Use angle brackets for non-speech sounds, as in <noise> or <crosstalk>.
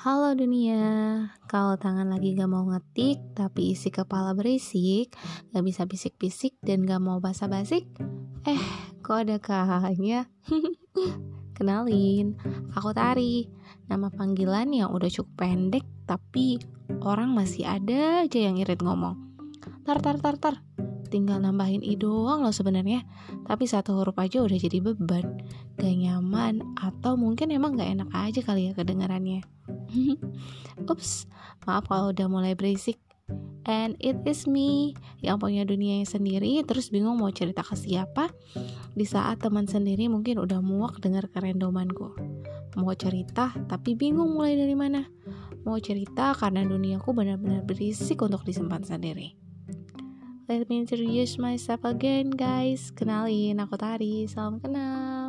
Halo dunia, kalau tangan lagi gak mau ngetik tapi isi kepala berisik, gak bisa bisik-bisik dan gak mau basa-basik, eh kok ada kahnya? <laughs> Kenalin, aku Tari, nama panggilan yang udah cukup pendek tapi orang masih ada aja yang irit ngomong. Tar tar tar tar, tinggal nambahin i doang loh sebenarnya. Tapi satu huruf aja udah jadi beban. Gak nyaman atau mungkin emang gak enak aja kali ya kedengarannya. <laughs> Ups maaf kalau udah mulai berisik. And it is me yang punya dunianya sendiri terus bingung mau cerita ke siapa. Di saat teman sendiri mungkin udah muak dengar kerendomanku. Mau cerita tapi bingung mulai dari mana. Mau cerita karena duniaku benar-benar berisik untuk disimpan sendiri Let me introduce myself again guys. Kenalin aku Tari. Salam kenal